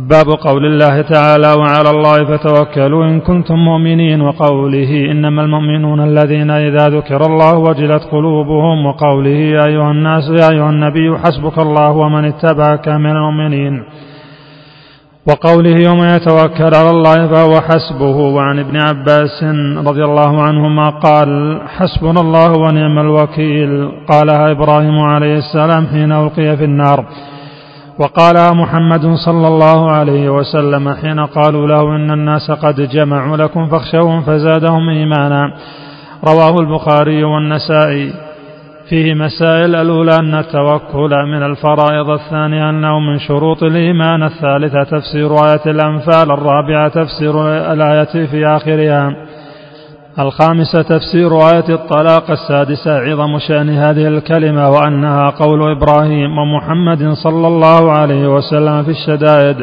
باب قول الله تعالى وعلى الله فتوكلوا إن كنتم مؤمنين وقوله إنما المؤمنون الذين إذا ذكر الله وجلت قلوبهم وقوله يا أيها الناس يا أيها النبي حسبك الله ومن اتبعك من المؤمنين وقوله يوم يتوكل على الله فهو حسبه وعن ابن عباس رضي الله عنهما قال حسبنا الله ونعم الوكيل قالها إبراهيم عليه السلام حين ألقي في النار وقالها محمد صلى الله عليه وسلم حين قالوا له إن الناس قد جمعوا لكم فاخشوهم فزادهم إيمانا. رواه البخاري والنسائي. فيه مسائل الأولى أن التوكل من الفرائض الثانية أنه من شروط الإيمان الثالثة تفسير آية الأنفال الرابعة تفسير الآية في آخرها. الخامسة تفسير آية الطلاق السادسة عظم شأن هذه الكلمة وأنها قول إبراهيم ومحمد صلى الله عليه وسلم في الشدائد.